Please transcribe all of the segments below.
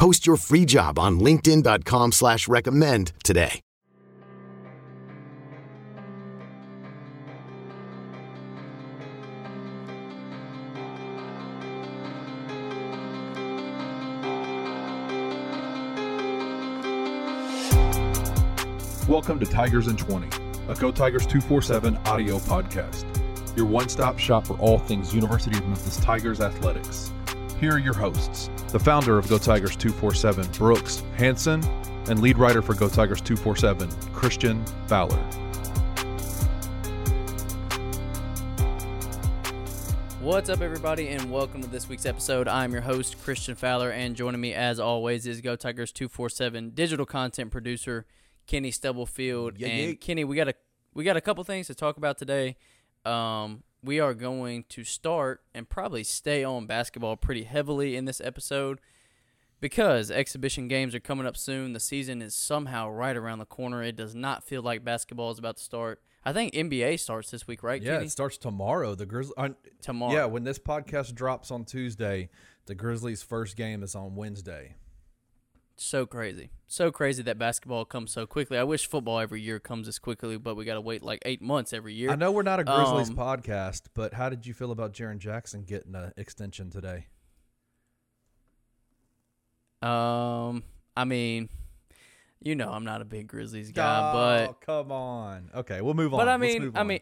Post your free job on linkedin.com slash recommend today. Welcome to Tigers in 20, a Go Tigers 247 audio podcast. Your one stop shop for all things University of Memphis Tigers athletics. Here are your hosts the founder of Go Tigers 247, Brooks Hanson, and lead writer for Go Tigers 247, Christian Fowler. What's up, everybody, and welcome to this week's episode. I'm your host, Christian Fowler, and joining me, as always, is Go Tigers 247 digital content producer, Kenny Stubblefield. Yeah, and yeah. Kenny, we got a we got a couple things to talk about today. Um, we are going to start and probably stay on basketball pretty heavily in this episode because exhibition games are coming up soon. The season is somehow right around the corner. It does not feel like basketball is about to start. I think NBA starts this week, right? Yeah, Kenny? it starts tomorrow. The Grizzlies uh, Tomorrow. Yeah, when this podcast drops on Tuesday, the Grizzlies' first game is on Wednesday. So crazy. So crazy that basketball comes so quickly. I wish football every year comes as quickly, but we got to wait like eight months every year. I know we're not a Grizzlies Um, podcast, but how did you feel about Jaren Jackson getting an extension today? Um, I mean, you know, I'm not a big Grizzlies guy, oh, come on. Okay, we'll move but on. but I Let's mean, I mean,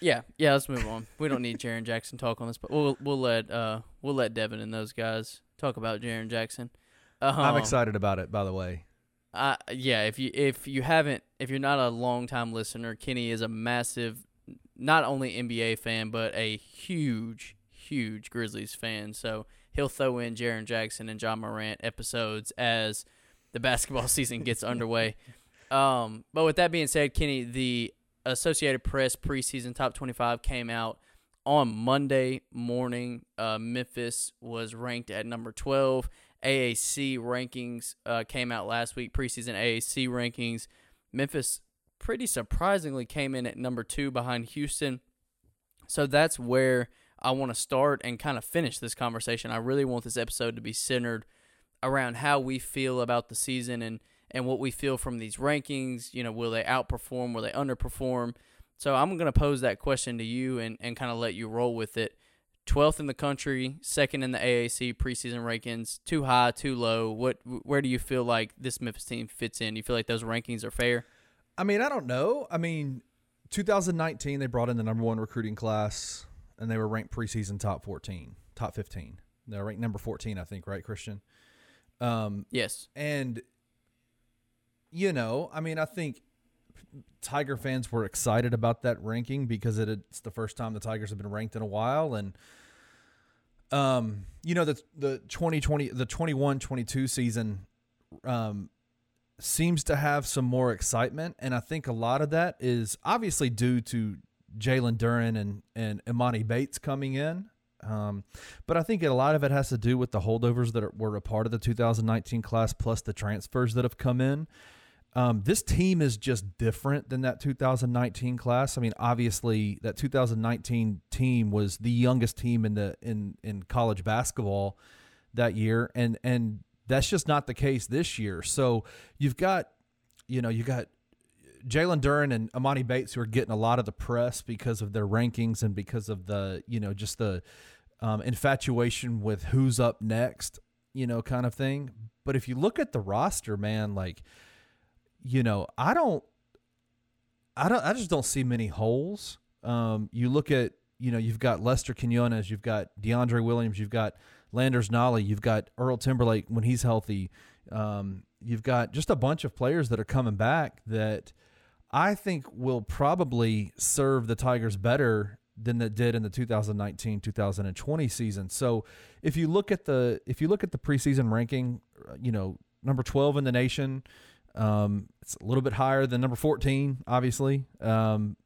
yeah, yeah. Let's move on. We don't need Jaren Jackson talk on this, but we'll we'll let uh we'll let Devin and those guys talk about Jaren Jackson. I'm excited about it. By the way, Uh, yeah, if you if you haven't if you're not a long time listener, Kenny is a massive not only NBA fan but a huge huge Grizzlies fan. So he'll throw in Jaren Jackson and Ja Morant episodes as the basketball season gets underway. Um, but with that being said, Kenny, the Associated Press preseason top 25 came out on Monday morning. Uh, Memphis was ranked at number 12. AAC rankings uh, came out last week, preseason AAC rankings. Memphis pretty surprisingly came in at number two behind Houston. So that's where I want to start and kind of finish this conversation. I really want this episode to be centered around how we feel about the season and, and what we feel from these rankings. You know, will they outperform? Will they underperform? So I'm going to pose that question to you and, and kind of let you roll with it. 12th in the country, second in the AAC preseason rankings. Too high, too low. What where do you feel like this Memphis team fits in? You feel like those rankings are fair? I mean, I don't know. I mean, 2019 they brought in the number one recruiting class, and they were ranked preseason top 14, top 15. They're ranked number 14, I think, right, Christian? Um, Yes. And, you know, I mean, I think Tiger fans were excited about that ranking because it, it's the first time the Tigers have been ranked in a while. And, um, you know, the, the 2020, the 21 22 season, um, seems to have some more excitement. And I think a lot of that is obviously due to Jalen Duren and, and Emoni Bates coming in. Um, but I think a lot of it has to do with the holdovers that are, were a part of the 2019 class, plus the transfers that have come in. Um, this team is just different than that 2019 class. I mean, obviously, that 2019 team was the youngest team in the in in college basketball that year, and and that's just not the case this year. So you've got, you know, you got Jalen Duren and Emoni Bates who are getting a lot of the press because of their rankings and because of the, you know, just the um, infatuation with who's up next, you know, kind of thing. But if you look at the roster, man, like you know, I don't, I don't, I just don't see many holes. Um, you look at, you know, you've got Lester Quinones, you've got DeAndre Williams, you've got Landers Nolley, you've got Earl Timberlake when he's healthy. Um, you've got just a bunch of players that are coming back that I think will probably serve the Tigers better than that did in the 2019-2020 season. So if you look at the if you look at the preseason ranking, you know, number 12 in the nation, um, it's a little bit higher than number 14, obviously. Um,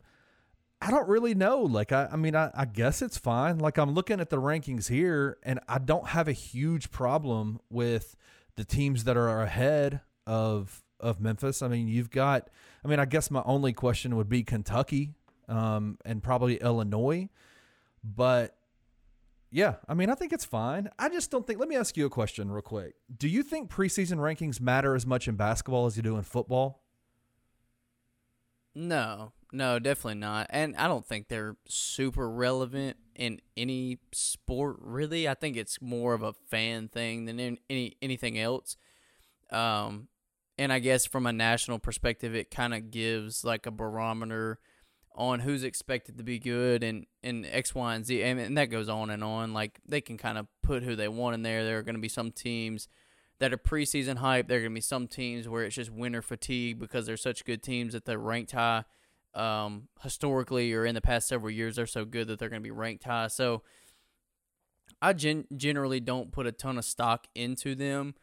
I don't really know. Like, I, I mean, I, I guess it's fine. Like, I'm looking at the rankings here, and I don't have a huge problem with the teams that are ahead of of Memphis. I mean, you've got. I mean, I guess my only question would be Kentucky um, and probably Illinois, but yeah, I mean, I think it's fine. I just don't think. Let me ask you a question real quick. Do you think preseason rankings matter as much in basketball as you do in football? No, no, definitely not. And I don't think they're super relevant in any sport, really. I think it's more of a fan thing than in any anything else. Um, and I guess from a national perspective, it kind of gives like a barometer on who's expected to be good and, and X, Y, and Z. And, and that goes on and on. Like they can kind of put who they want in there. There are going to be some teams that are preseason hype. There are going to be some teams where it's just winter fatigue because they're such good teams that they're ranked high. Um, historically or in the past several years, they're so good that they're going to be ranked high. So I gen- generally don't put a ton of stock into them.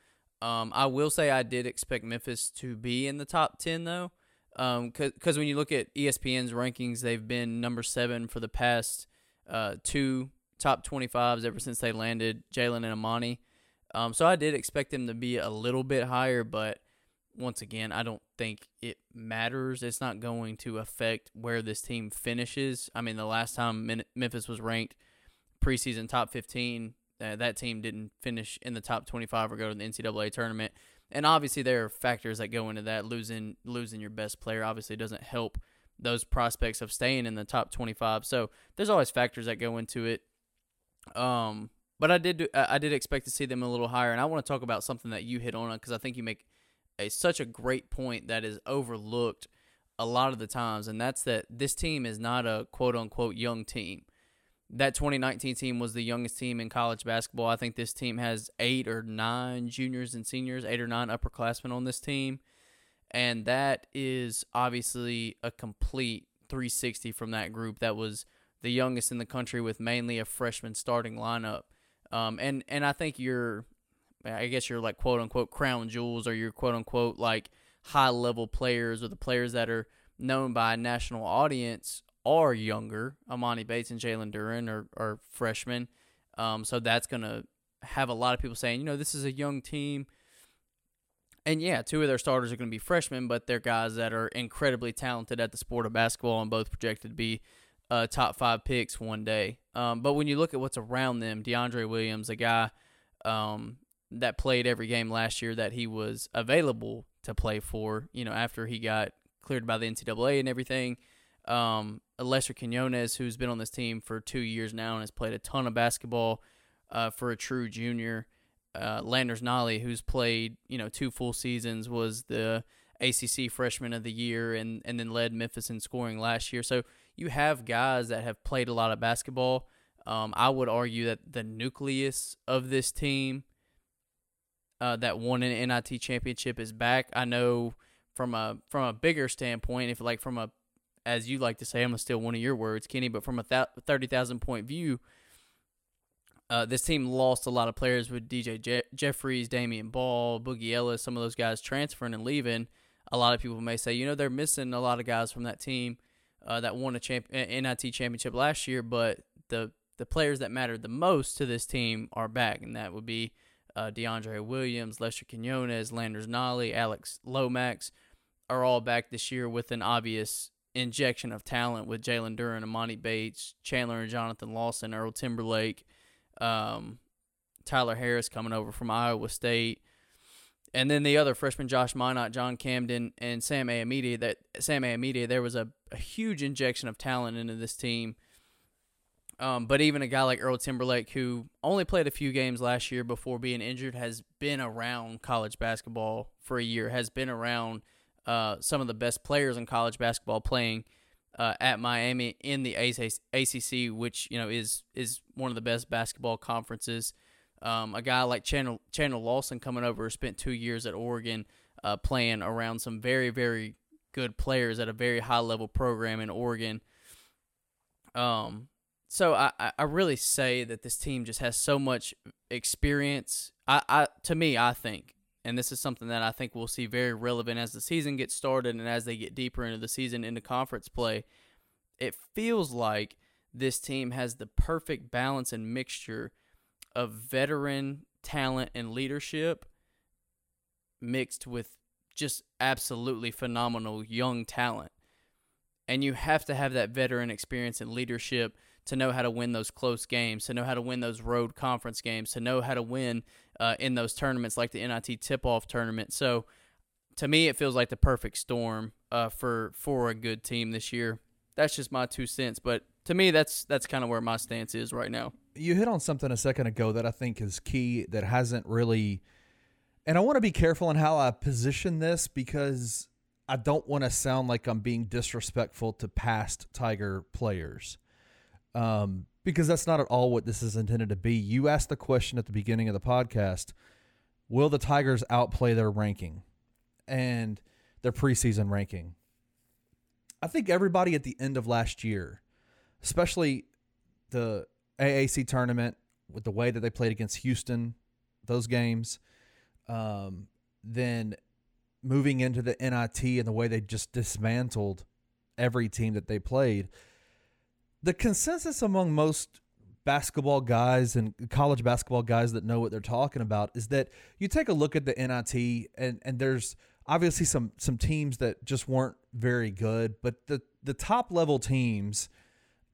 Um, I will say I did expect Memphis to be in the top 10, though. Because um, when you look at ESPN's rankings, they've been number seven for the past uh, two top 25s ever since they landed Jalen and Emoni. Um, so I did expect them to be a little bit higher, but once again, I don't think it matters. It's not going to affect where this team finishes. I mean, the last time Memphis was ranked preseason top 15, uh, that team didn't finish in the top 25 or go to the NCAA tournament and obviously there are factors that go into that. Losing losing your best player obviously doesn't help those prospects of staying in the top 25. So there's always factors that go into it. Um, but I did do, I did expect to see them a little higher, and I want to talk about something that you hit on because I think you make a such a great point that is overlooked a lot of the times, and that's that this team is not a quote unquote young team that 2019 team was the youngest team in college basketball. I think this team has eight or nine juniors and seniors, eight or nine upperclassmen on this team. And that is obviously a complete 360 from that group. That was the youngest in the country with mainly a freshman starting lineup. Um, and, and I think you're, I guess you're like quote unquote crown jewels or you're quote unquote like high level players or the players that are known by a national audience are younger. Emoni Bates and Jalen Duren are, are freshmen. Um, so that's going to have a lot of people saying, you know, this is a young team. And yeah, two of their starters are going to be freshmen, but they're guys that are incredibly talented at the sport of basketball and both projected to be uh, top five picks one day. Um, but when you look at what's around them, DeAndre Williams, a guy um, that played every game last year that he was available to play for, you know, after he got cleared by the NCAA and everything. Um, Lester Quinones, who's been on this team for two years now and has played a ton of basketball uh, for a true junior. Uh, Landers Nolley, who's played you know two full seasons, was the ACC Freshman of the Year and and then led Memphis in scoring last year. So you have guys that have played a lot of basketball. Um, I would argue that the nucleus of this team uh, that won an NIT championship is back. I know from a from a bigger standpoint, if like from a as you like to say, I'm gonna steal one of your words, Kenny. But from a th- thirty thousand point view, uh, this team lost a lot of players with DJ Je- Jeffries, Damion Baugh, Boogie Ellis, some of those guys transferring and leaving. A lot of people may say, you know, they're missing a lot of guys from that team uh, that won a champ- NIT championship last year, but the the players that mattered the most to this team are back, and that would be uh, DeAndre Williams, Lester Quinones, Landers Nolley, Alex Lomax are all back this year with an obvious injection of talent with Jalen Duren, Emoni Bates, Chandler and Jonathan Lawson, Earl Timberlake, um, Tyler Harris coming over from Iowa State, and then the other freshman Josh Minott, John Camden, and Sam Amedia. That Sam Amedia, there was a, a huge injection of talent into this team. Um, but even a guy like Earl Timberlake, who only played a few games last year before being injured, has been around college basketball for a year, has been around uh, some of the best players in college basketball playing uh, at Miami in the ACC, which you know is is one of the best basketball conferences. Um, a guy like Chandler, Chandler Lawson coming over spent two years at Oregon uh, playing around some very very good players at a very high level program in Oregon. Um, so I, I really say that this team just has so much experience. I, I to me I think, and this is something that I think we'll see very relevant as the season gets started and as they get deeper into the season into conference play. It feels like this team has the perfect balance and mixture of veteran talent and leadership mixed with just absolutely phenomenal young talent. And you have to have that veteran experience and leadership to know how to win those close games, to know how to win those road conference games, to know how to win uh, in those tournaments like the NIT tip off tournament. So to me, it feels like the perfect storm uh, for for a good team this year. That's just my two cents, but to me, that's that's kind of where my stance is right now. You hit on something a second ago that I think is key that hasn't really and I want to be careful in how I position this because I don't want to sound like I'm being disrespectful to past Tiger players. Um, because that's not at all what this is intended to be. You asked the question at the beginning of the podcast Will the Tigers outplay their ranking and their preseason ranking? I think everybody at the end of last year, especially the AAC tournament with the way that they played against Houston, those games, um, then moving into the NIT and the way they just dismantled every team that they played, the consensus among most basketball guys and college basketball guys that know what they're talking about is that you take a look at the NIT and and there's obviously some some teams that just weren't very good, but the the top level teams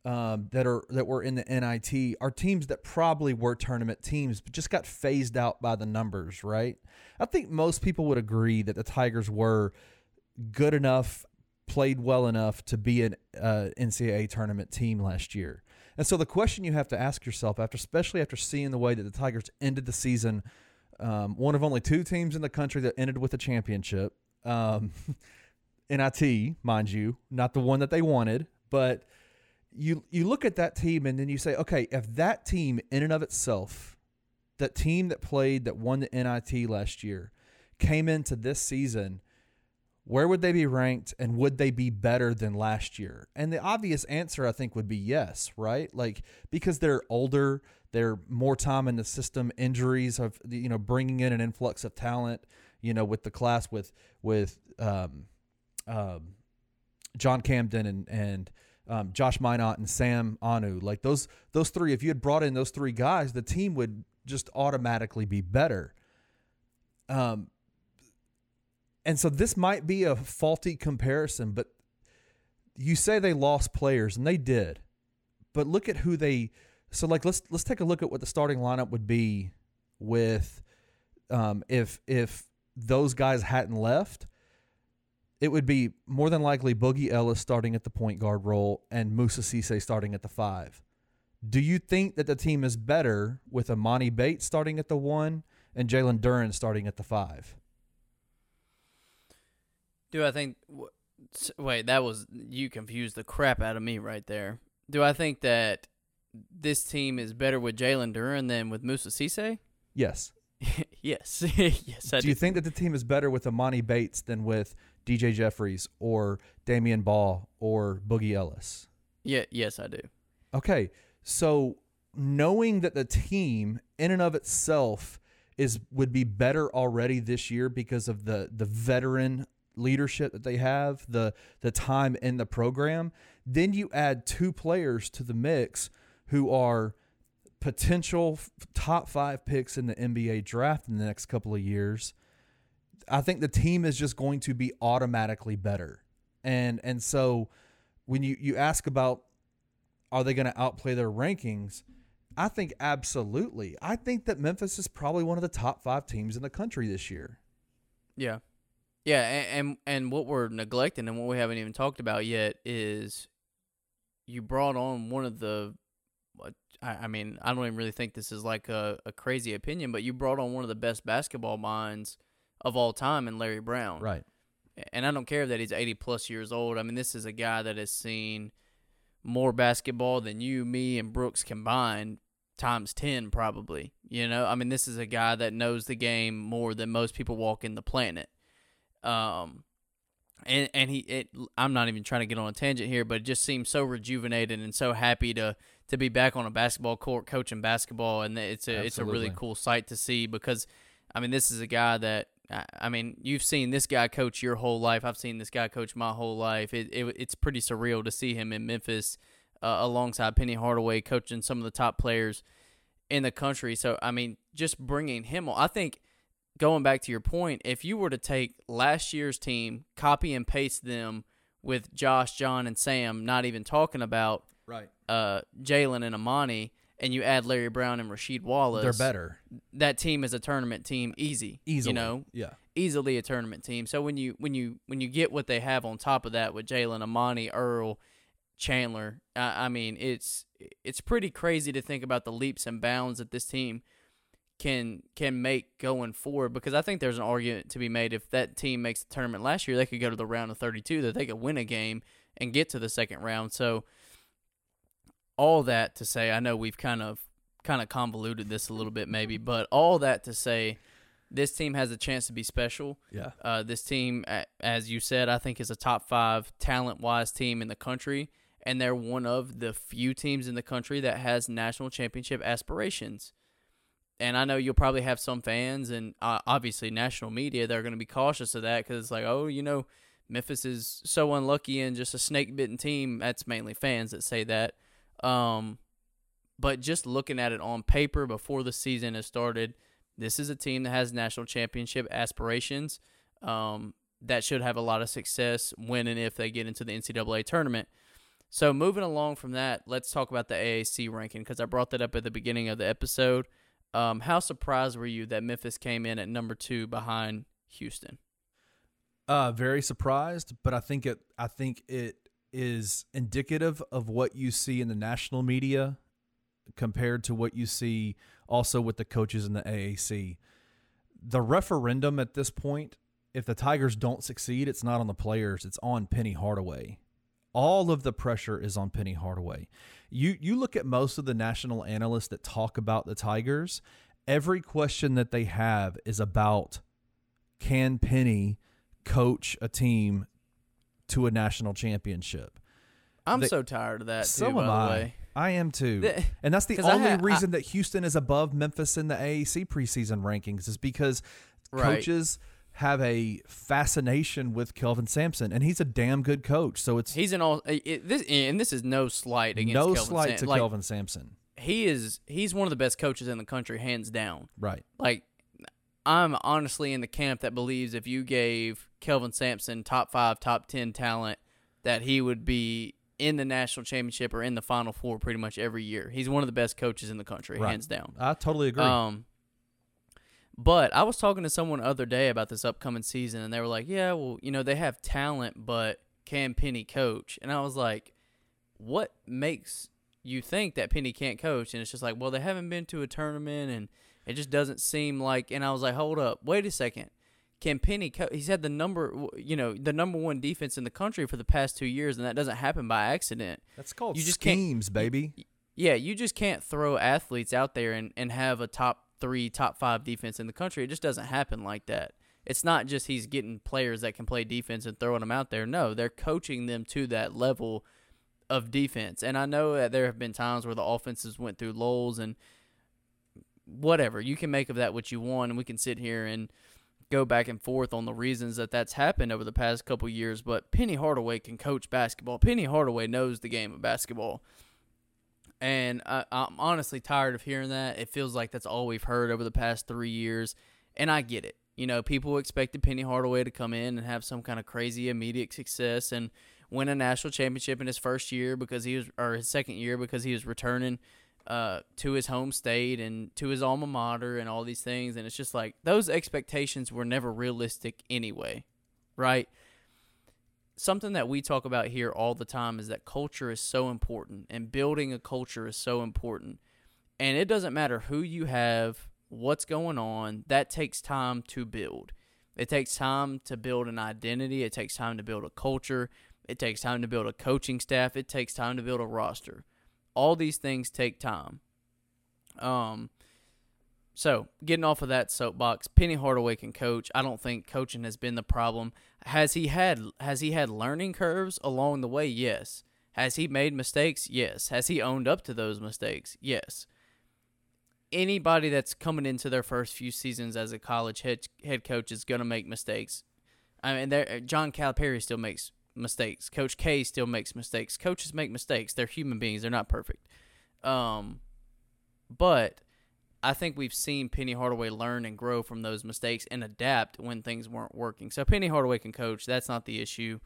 um, that are that were in the NIT are teams that probably were tournament teams, but just got phased out by the numbers, right? I think most people would agree that the Tigers were good enough, played well enough to be an uh, NCAA tournament team last year. And so the question you have to ask yourself, after especially after seeing the way that the Tigers ended the season, um, one of only two teams in the country that ended with a championship, um, NIT, mind you, not the one that they wanted, but you you look at that team and then you say, okay, if that team in and of itself, that team that played that won the NIT last year, came into this season, where would they be ranked and would they be better than last year? And the obvious answer I think would be yes, right? Like because they're older, they're more time in the system, injuries of you know bringing in an influx of talent, you know, with the class with with um, um, John Camden and and um, Josh Minott and Sam Anu. Like those those three, if you had brought in those three guys, the team would just automatically be better. Um, and so this might be a faulty comparison, but you say they lost players, and they did. But look at who they. So like let's let's take a look at what the starting lineup would be with um, if if those guys hadn't left it would be more than likely Boogie Ellis starting at the point guard role and Moussa Cisse starting at the five. Do you think that the team is better with Emoni Bates starting at the one and Jalen Duren starting at the five? Do I think? Wait, that was you confused the crap out of me right there. Do I think that this team is better with Jalen Duren than with Moussa Cisse? Yes. yes, yes. I do, do you think that the team is better with Emoni Bates than with DJ Jeffries or Damion Baugh or Boogie Ellis? Yeah, yes, I do. Okay. So knowing that the team in and of itself is would be better already this year because of the the veteran leadership that they have, the the time in the program, then you add two players to the mix who are potential top 5 picks in the NBA draft in the next couple of years I think the team is just going to be automatically better. And and so when you you ask about are they going to outplay their rankings? I think absolutely. I think that Memphis is probably one of the top 5 teams in the country this year. Yeah. Yeah, and, and and what we're neglecting and what we haven't even talked about yet is you brought on one of the I, mean, I don't even really think this is like a, a crazy opinion, but you brought on one of the best basketball minds of all time in Larry Brown. Right. and I don't care that he's 80 plus years old. I mean, this is a guy that has seen more basketball than you, me, and Brooks combined times 10 probably. You know, I mean, this is a guy that knows the game more than most people walking the planet. Um and and he it I'm not even trying to get on a tangent here, but it just seems so rejuvenated and so happy to to be back on a basketball court coaching basketball and it's a Absolutely. it's a really cool sight to see because I mean, this is a guy that I mean, you've seen this guy coach your whole life. I've seen this guy coach my whole life. It, it it's pretty surreal to see him in Memphis uh, alongside Penny Hardaway coaching some of the top players in the country. So I mean, just bringing him on, I think going back to your point, if you were to take last year's team, copy and paste them with Josh, John, and Sam, not even talking about right uh, Jalen and Emoni, and you add Larry Brown and Rasheed Wallace, they're better. That team is a tournament team, easy. Easily, you know, yeah, easily a tournament team. So when you when you when you get what they have on top of that with Jalen, Emoni, Earl, Chandler, I, I mean, it's it's pretty crazy to think about the leaps and bounds that this team can can make going forward because I think there's an argument to be made if that team makes the tournament last year, they could go to the round of 32, that they could win a game and get to the second round. So all that to say, I know we've kind of kind of convoluted this a little bit maybe, but all that to say this team has a chance to be special. Yeah. Uh, this team, as you said, I think is a top five talent wise team in the country, and they're one of the few teams in the country that has national championship aspirations. And I know you'll probably have some fans and uh, obviously national media that are going to be cautious of that because it's like, oh, you know, Memphis is so unlucky and just a snake bitten team. That's mainly fans that say that. Um, but just looking at it on paper before the season has started, this is a team that has national championship aspirations. Um, that should have a lot of success when and if they get into the NCAA tournament. So moving along from that, let's talk about the AAC ranking because I brought that up at the beginning of the episode. Um, how surprised were you that Memphis came in at number two behind Houston? Uh, very surprised, but I think it. I think it is indicative of what you see in the national media compared to what you see also with the coaches in the AAC. The referendum at this point, if the Tigers don't succeed, it's not on the players, it's on Penny Hardaway. All of the pressure is on Penny Hardaway. You you look at most of the national analysts that talk about the Tigers, every question that they have is about can Penny coach a team to a national championship. I'm so tired of that. So too, am I. I am too, the, and that's the only ha- reason I, that Houston is above Memphis in the AAC preseason rankings is because right. coaches have a fascination with Kelvin Sampson, and he's a damn good coach. So it's he's an all it, this, and this is no slight against no Kelvin slight Sam- to like, Kelvin Sampson. He is he's one of the best coaches in the country, hands down. Right. Like I'm honestly in the camp that believes if you gave Kelvin Sampson top five, top ten talent that he would be in the national championship or in the final four pretty much every year. He's one of the best coaches in the country, right. hands down. I totally agree. Um, but I was talking to someone the other day about this upcoming season, and they were like, "Yeah, well, you know, they have talent, but can Penny coach?" And I was like, "What makes you think that Penny can't coach?" And it's just like, "Well, they haven't been to a tournament, and it just doesn't seem like." And I was like, "Hold up, wait a second can Penny? Co- he's had the number, you know, the number one defense in the country for the past two years, and that doesn't happen by accident. That's called you just schemes, baby. yeah, you just can't throw athletes out there and, and have a top three, top five defense in the country. It just doesn't happen like that. It's not just he's getting players that can play defense and throwing them out there. No, they're coaching them to that level of defense. And I know that there have been times where the offenses went through lulls and whatever. You can make of that what you want, and we can sit here and – go back and forth on the reasons that that's happened over the past couple years, but Penny Hardaway can coach basketball. Penny Hardaway knows the game of basketball. And I, I'm honestly tired of hearing that. It feels like that's all we've heard over the past three years. And I get it. You know, people expected Penny Hardaway to come in and have some kind of crazy immediate success and win a national championship in his first year because he was, or his second year because he was returning uh, to his home state and to his alma mater and all these things. And it's just like those expectations were never realistic anyway, right? Something that we talk about here all the time is that culture is so important and building a culture is so important. And it doesn't matter who you have, what's going on, that takes time to build. It takes time to build an identity. It takes time to build a culture. It takes time to build a coaching staff. It takes time to build a roster. All these things take time. Um, so getting off of that soapbox, Penny Hardaway can coach. I don't think coaching has been the problem. Has he had has he had learning curves along the way? Yes. Has he made mistakes? Yes. Has he owned up to those mistakes? Yes. Anybody that's coming into their first few seasons as a college head head coach is going to make mistakes. I mean, John Calipari still makes mistakes. Coach K still makes mistakes. Coaches make mistakes. They're human beings. They're not perfect. Um, but I think we've seen Penny Hardaway learn and grow from those mistakes and adapt when things weren't working. So Penny Hardaway can coach. That's not the issue.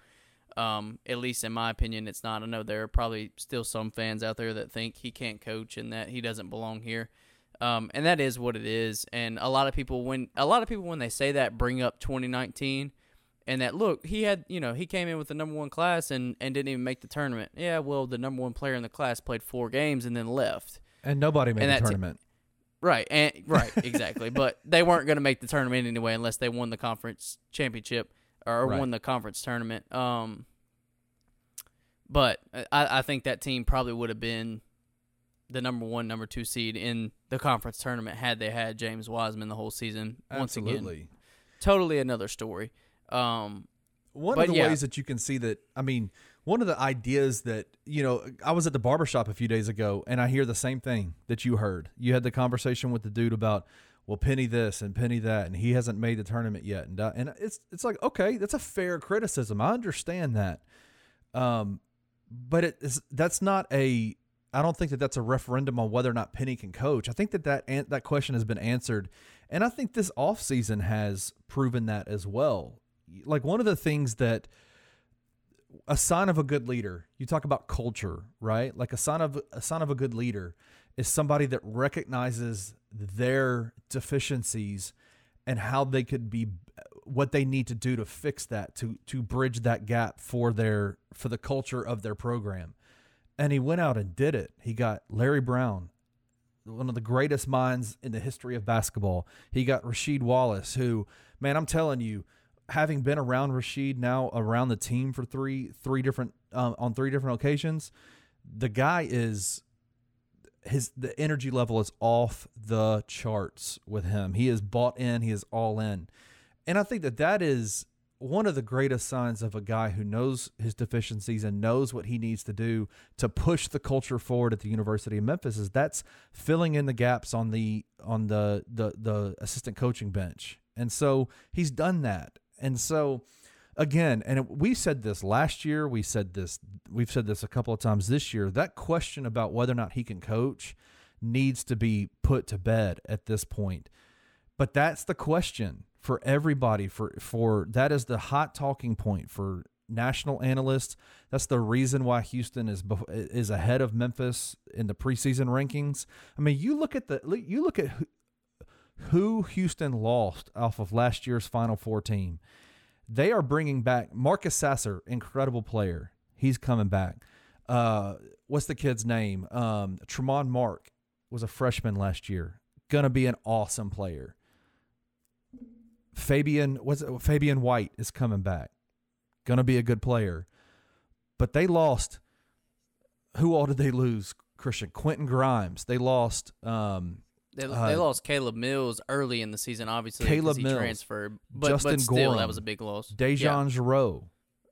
Um, at least in my opinion, it's not. I know there are probably still some fans out there that think he can't coach and that he doesn't belong here. Um, and that is what it is. And a lot of people, when a lot of people when they say that, bring up 2019 and that look he had you know he came in with the number one class and and didn't even make the tournament. Yeah well the number one player in the class played four games and then left. And nobody made And the tournament. right and right exactly. But they weren't going to make the tournament anyway unless they won the conference championship or Right. won the conference tournament. Um but I, I think that team probably would have been the number one number two seed in the conference tournament had they had james wiseman the whole season once again. Absolutely. totally another story um One of the yeah. ways that you can see that, I mean, one of the ideas that, you know, I was at the barbershop a few days ago and I hear the same thing that you heard. You had the conversation with the dude about, well, Penny this and Penny that, and he hasn't made the tournament yet. And, uh, and it's, it's like, okay, that's a fair criticism. I understand that. Um, but it is, that's not a, I don't think that that's a referendum on whether or not Penny can coach. I think that that, an- that question has been answered. And I think this offseason has proven that as well. Like one of the things that a sign of a good leader, you talk about culture, right? Like a sign of a sign of a good leader is somebody that recognizes their deficiencies and how they could be what they need to do to fix that to to bridge that gap for their for the culture of their program. And he went out and did it. He got Larry Brown, one of the greatest minds in the history of basketball. He got Rasheed Wallace, who, man, I'm telling you, having been around Rasheed now around the team for three three different um, on three different occasions, the guy is his the energy level is off the charts with him. He is bought in. He is all in, and I think that that is one of the greatest signs of a guy who knows his deficiencies and knows what he needs to do to push the culture forward at the University of Memphis is that's filling in the gaps on the on the the the assistant coaching bench. And so he's done that. And so again, and we said this last year, we said this we've said this a couple of times this year. That question about whether or not he can coach needs to be put to bed at this point. But that's the question for everybody for for that is the hot talking point for national analysts. That's the reason why Houston is is ahead of Memphis in the preseason rankings. I mean, you look at the you look at who, Houston lost off of last year's Final Four team. They are bringing back Marcus Sasser, incredible player. He's coming back. Uh, what's the kid's name? Um, Tramon Mark was a freshman last year. Gonna be an awesome player. Fabian was Fabian White is coming back. Gonna be a good player. But they lost who all did they lose? Christian Quentin Grimes. They lost um They, Uh, they lost Caleb Mills early in the season, obviously. Caleb he Mills, transferred, but, Justin but still, Gorham, that was a big loss. DeJon Jarreau.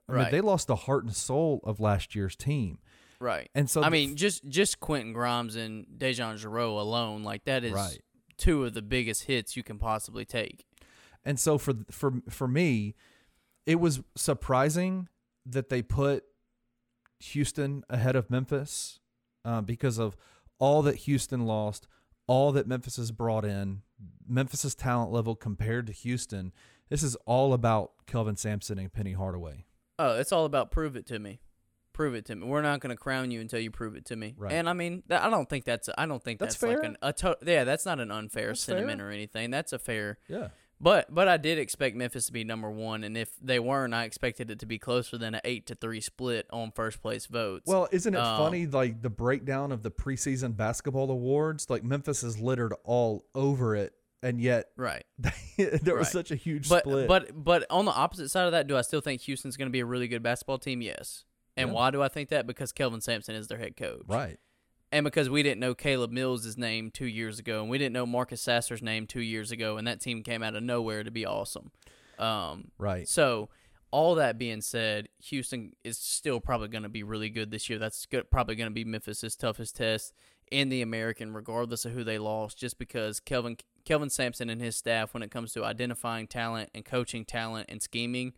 I mean, Right. they lost the heart and soul of last year's team. right? And so I mean, just just Quentin Grimes and DeJon Jarreau alone, like that is Right. two of the biggest hits you can possibly take. And so for for for me, it was surprising that they put Houston ahead of Memphis uh, because of all that Houston lost, all that Memphis has brought in, Memphis's talent level compared to Houston. This is all about Kelvin Sampson and Penny Hardaway. Oh, it's all about prove it to me. Prove it to me. We're not going to crown you until you prove it to me. Right. And I mean, that, I don't think that's I don't think That's that's, like fair. an a to- yeah, that's not an unfair That's sentiment fair. or anything. That's a fair. Yeah. But but I did expect Memphis to be number one, and if they weren't, I expected it to be closer than an eight to three split on first place votes. Well, isn't it Um, funny like the breakdown of the preseason basketball awards? Like Memphis is littered all over it and yet Right. there was Right. such a huge But split. but but on the opposite side of that, do I still think Houston's going to be a really good basketball team? Yes. And Yeah. why do I think that? Because Kelvin Sampson is their head coach. right, And because we didn't know Caleb Mills' name two years ago, and we didn't know Marcus Sasser's name two years ago, and that team came out of nowhere to be awesome. Um, right. so, all that being said, Houston is still probably going to be really good this year. That's good, probably going to be Memphis's toughest test in the American, regardless of who they lost, just because Kelvin Kelvin Sampson and his staff, when it comes to identifying talent and coaching talent and scheming,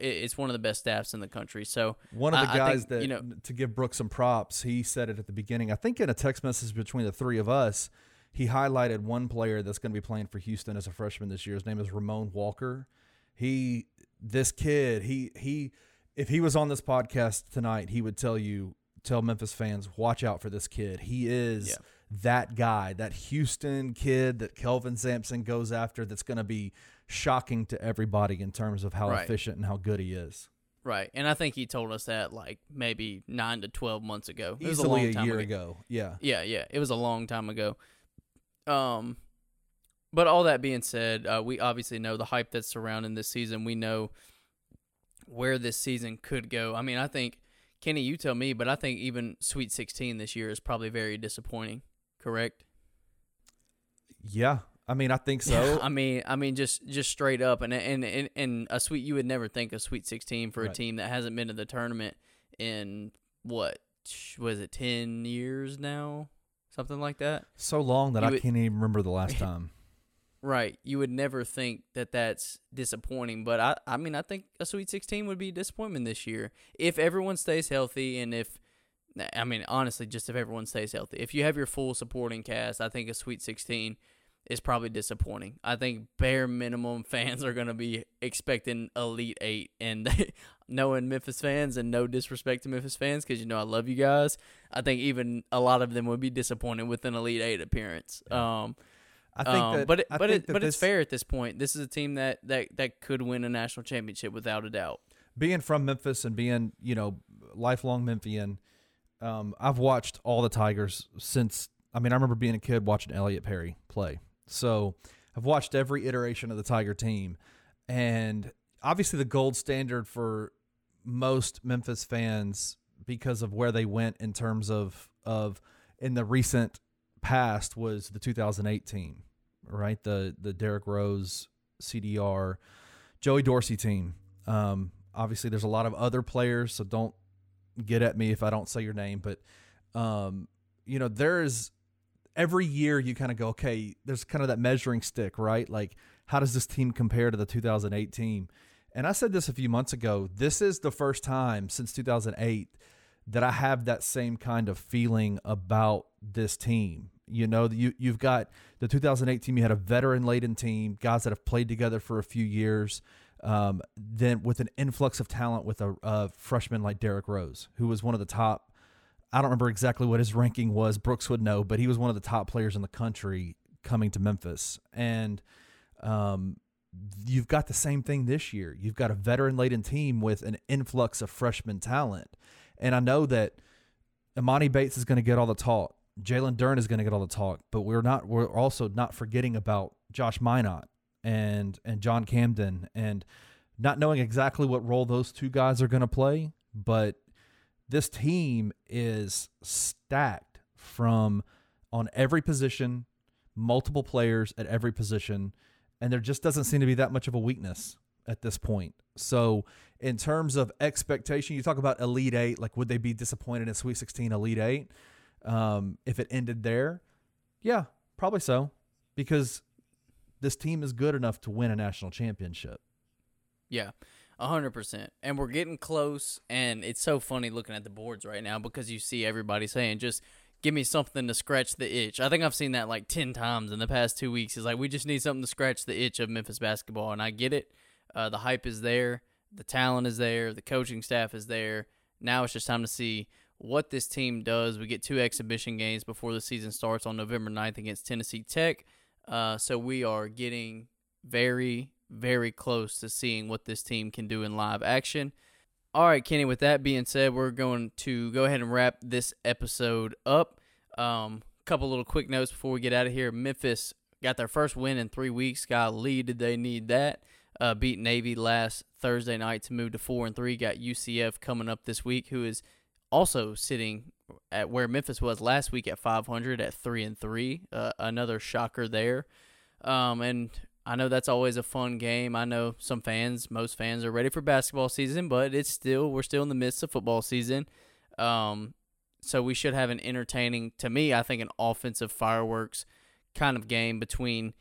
it's one of the best staffs in the country. So One of the I- I guys think, that you know, to give Brooks some props, he said it at the beginning. I think in a text message between the three of us, he highlighted one player that's going to be playing for Houston as a freshman this year. His name is Ramon Walker. He this kid, he he if he was on this podcast tonight, he would tell you tell Memphis fans watch out for this kid. He is Yeah. That guy, that Houston kid that Kelvin Sampson goes after that's going to be shocking to everybody in terms of how Right. efficient and how good he is. Right, and I think he told us that like maybe nine to twelve months ago. It was Easily a, a, long time year ago. ago. Yeah. Yeah, yeah, it was a long time ago. Um, but all that being said, uh, we obviously know the hype that's surrounding this season. We know where this season could go. I mean, I think Kenny, you tell me, but I think even Sweet Sixteen this year is probably very disappointing. Correct? Yeah. I mean, I think so. I mean, I mean, just just straight up, and and and, and a sweet. You would never think a Sweet Sixteen for a team that hasn't been to the tournament in what was it ten years now, something like that. so long that You I would- can't even remember the last time. Right. You would never think that that's disappointing, but I I mean I think a Sweet 16 would be a disappointment this year if everyone stays healthy and if I mean honestly just if everyone stays healthy. If you have your full supporting cast, I think a Sweet 16 is probably disappointing. I think bare minimum fans are going to be expecting Elite 8 and knowing Memphis fans and no disrespect to Memphis fans cuz you know I love you guys. I think even a lot of them would be disappointed with an Elite 8 appearance. Um I think um, that, but it, I but it, but it's fair at this point. This is a team that, that that could win a national championship without a doubt. being from Memphis and being, you know, lifelong Memphian, um, I've watched all the Tigers since. I mean, I remember being a kid watching Elliot Perry play. So I've watched every iteration of the Tiger team, and obviously the gold standard for most Memphis fans because of where they went in terms of of in the recent past was the 2008 team, right? The the Derrick Rose, CDR, Joey Dorsey team. Um, obviously, there's a lot of other players, so don't get at me if I don't say your name. But um, you know, there's every year you kind of go, okay, there's kind of that measuring stick, right? Like, how does this team compare to the 2008 team? And I said this a few months ago. This is the first time since 2008 that I have that same kind of feeling about this team. You know, you you've got the 2008 team. You had a veteran laden team, guys that have played together for a few years. Um, then with an influx of talent with a, a freshman like Derrick Rose, who was one of the top. I don't remember exactly what his ranking was. Brooks would know, but he was one of the top players in the country coming to Memphis. And um, you've got the same thing this year. You've got a veteran laden team with an influx of freshman talent. And I know that Emoni Bates is going to get all the talk. Jalen Duren is going to get all the talk, but we're not. We're also not forgetting about Josh Minott and and John Camden and not knowing exactly what role those two guys are going to play. But this team is stacked from on every position, multiple players at every position, and there just doesn't seem to be that much of a weakness at this point. So, in terms of expectation, you talk about Elite Eight. Like, would they be disappointed in Sweet 16 Elite Eight um, if it ended there? Yeah, probably so, because this team is good enough to win a national championship. Yeah, a hundred percent. And we're getting close. And it's so funny looking at the boards right now because you see everybody saying just. Give me something to scratch the itch. I think I've seen that like 10 times in the past two weeks. It's like, we just need something to scratch the itch of Memphis basketball. And I get it. Uh, the hype is there, the talent is there, the coaching staff is there. Now it's just time to see what this team does. We get two exhibition games before the season starts on November 9th against Tennessee Tech. Uh, so we are getting very, very close to seeing what this team can do in live action. All right, Kenny, with that being said, we're going to go ahead and wrap this episode up. Um, couple little quick notes before we get out of here. Memphis got their first win in three weeks. Golly, did they need that? Uh, beat Navy last Thursday night to move to four and three. Got UCF coming up this week, who is also sitting at where Memphis was last week at 500 at three and three. Uh, another shocker there. Um, and I know that's always a fun game. I know some fans, most fans are ready for basketball season, but it's still we're still in the midst of football season. Um, so we should have an entertaining, to me, I think an offensive fireworks kind of game between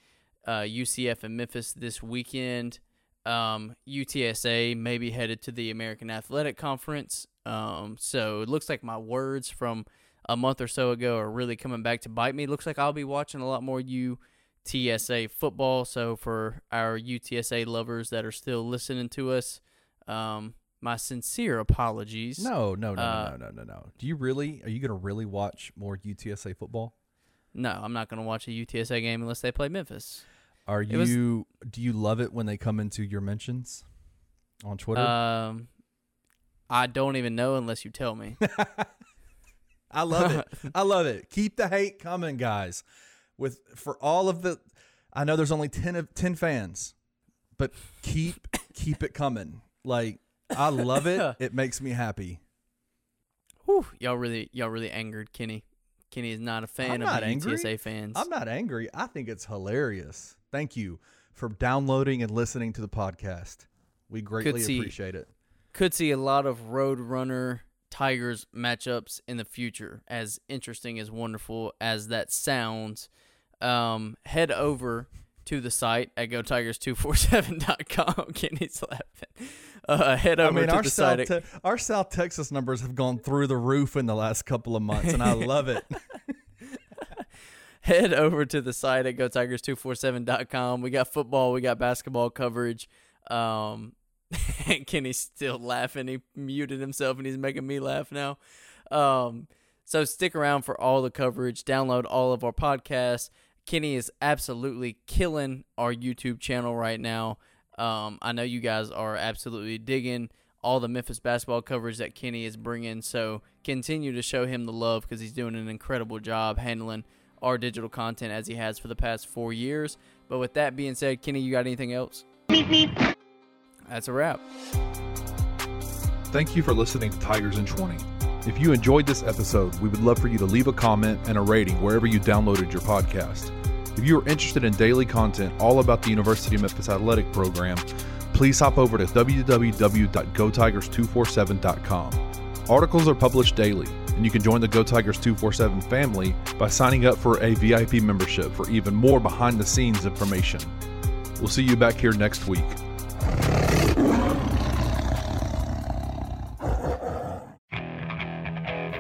uh, UCF and Memphis this weekend. Um, UTSA may be headed to the American Athletic Conference. Um, so it looks like my words from a month or so ago are really coming back to bite me. It looks like I'll be watching a lot more UTSA football. So for our UTSA lovers that are still listening to us, um, my sincere apologies. No, no, no, Uh, no, no, no, no. Do you really? Are you going to really watch more UTSA football? No, I'm not going to watch a UTSA game unless they play Memphis. Are It was- you? do you love it when they come into your mentions on Twitter? Um, I don't even know unless you tell me. I love it. I love it. Keep the hate coming, guys. With for all of the, I know there's only ten of ten fans, but keep keep it coming. Like I love it. It makes me happy. Whew, y'all really, y'all really angered Kenny. Kenny is not a fan I'm of not the angry. UTSA fans. I'm not angry. I think it's hilarious. Thank you for downloading and listening to the podcast. We greatly see- appreciate it. Could see a lot of Roadrunner Tigers matchups in the future. As interesting as wonderful as that sounds, um, head over to the site at gotigers247.com. Kenny's laughing. Uh, head I over mean, to our the South, site. Te- our South Texas numbers have gone through the roof in the last couple of months, and I love it. head over to the site at gotigers247.com. We got football, we got basketball coverage. Um, Kenny's still laughing. He muted himself and he's making me laugh now. Um, so stick around for all the coverage. Download all of our podcasts. Kenny is absolutely killing our YouTube channel right now. Um, I know you guys are absolutely digging all the Memphis basketball coverage that Kenny is bringing. So continue to show him the love because he's doing an incredible job handling our digital content as he has for the past four years. But with that being said, Kenny, you got anything else? That's a wrap. Thank you for listening to Tigers in 20. If you enjoyed this episode, we would love for you to leave a comment and a rating wherever you downloaded your podcast. If you are interested in daily content all about the University of Memphis athletic program, please hop over to www.gotigers247.com. Articles are published daily, and you can join the Go Tigers 247 family by signing up for a VIP membership for even more behind the scenes information. We'll see you back here next week.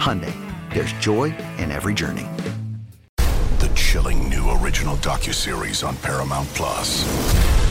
Hyundai, there's joy in every journey. The chilling new original docuseries on Paramount Plus.